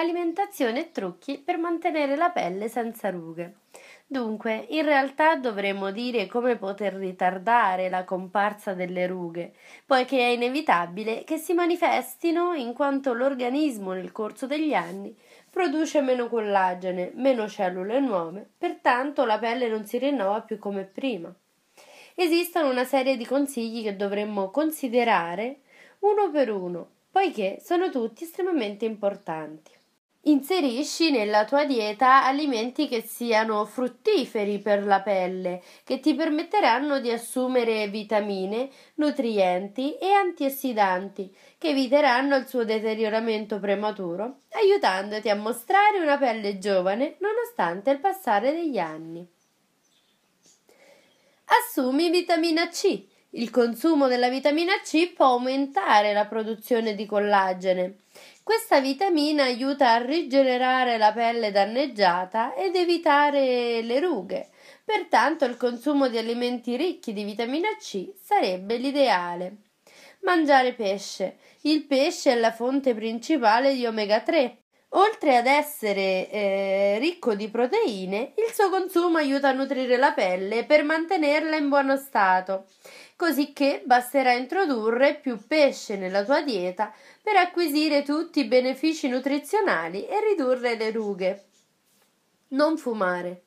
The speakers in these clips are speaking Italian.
alimentazione e trucchi per mantenere la pelle senza rughe. Dunque, in realtà dovremmo dire come poter ritardare la comparsa delle rughe, poiché è inevitabile che si manifestino in quanto l'organismo nel corso degli anni produce meno collagene, meno cellule nuove, pertanto la pelle non si rinnova più come prima. Esistono una serie di consigli che dovremmo considerare uno per uno, poiché sono tutti estremamente importanti. Inserisci nella tua dieta alimenti che siano fruttiferi per la pelle, che ti permetteranno di assumere vitamine, nutrienti e antiossidanti, che eviteranno il suo deterioramento prematuro, aiutandoti a mostrare una pelle giovane nonostante il passare degli anni. Assumi vitamina C. Il consumo della vitamina C può aumentare la produzione di collagene questa vitamina aiuta a rigenerare la pelle danneggiata ed evitare le rughe. Pertanto il consumo di alimenti ricchi di vitamina C sarebbe l'ideale. Mangiare pesce. Il pesce è la fonte principale di omega 3. Oltre ad essere eh, ricco di proteine, il suo consumo aiuta a nutrire la pelle per mantenerla in buono stato, cosicché basterà introdurre più pesce nella tua dieta per acquisire tutti i benefici nutrizionali e ridurre le rughe. Non fumare.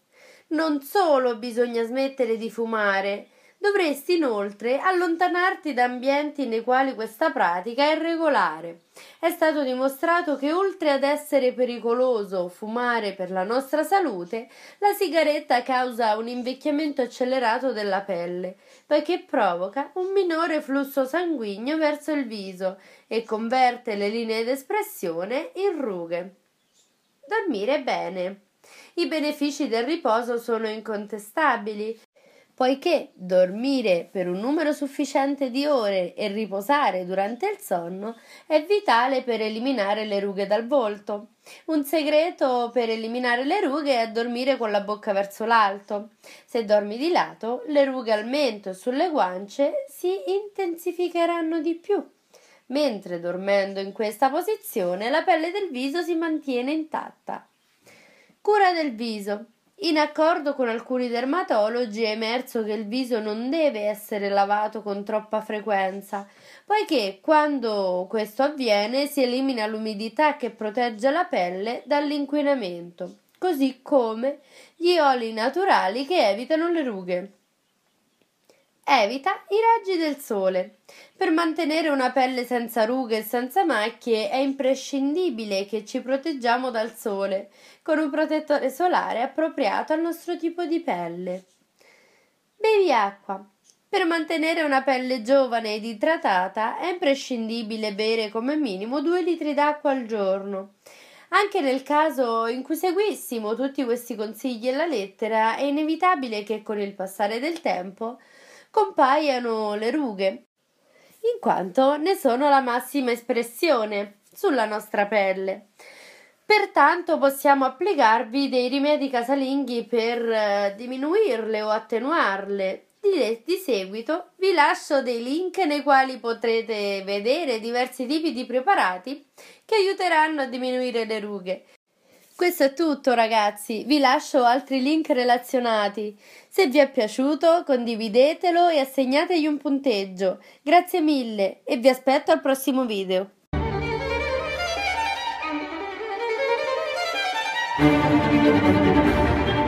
Non solo bisogna smettere di fumare, dovresti inoltre allontanarti da ambienti nei quali questa pratica è regolare. È stato dimostrato che oltre ad essere pericoloso fumare per la nostra salute, la sigaretta causa un invecchiamento accelerato della pelle poiché provoca un minore flusso sanguigno verso il viso e converte le linee d'espressione in rughe. Dormire bene. I benefici del riposo sono incontestabili poiché dormire per un numero sufficiente di ore e riposare durante il sonno è vitale per eliminare le rughe dal volto. Un segreto per eliminare le rughe è dormire con la bocca verso l'alto. Se dormi di lato, le rughe al mento e sulle guance si intensificheranno di più. Mentre dormendo in questa posizione la pelle del viso si mantiene intatta. Cura del viso. In accordo con alcuni dermatologi è emerso che il viso non deve essere lavato con troppa frequenza, poiché quando questo avviene si elimina l'umidità che protegge la pelle dall'inquinamento, così come gli oli naturali che evitano le rughe. Evita i raggi del sole. Per mantenere una pelle senza rughe e senza macchie è imprescindibile che ci proteggiamo dal sole con un protettore solare appropriato al nostro tipo di pelle. Bevi acqua. Per mantenere una pelle giovane ed idratata è imprescindibile bere come minimo due litri d'acqua al giorno. Anche nel caso in cui seguissimo tutti questi consigli e la lettera, è inevitabile che con il passare del tempo compaiano le rughe, in quanto ne sono la massima espressione sulla nostra pelle. Pertanto possiamo applicarvi dei rimedi casalinghi per eh, diminuirle o attenuarle. Di, di seguito vi lascio dei link nei quali potrete vedere diversi tipi di preparati che aiuteranno a diminuire le rughe. Questo è tutto ragazzi, vi lascio altri link relazionati. Se vi è piaciuto condividetelo e assegnategli un punteggio. Grazie mille e vi aspetto al prossimo video. Thank you.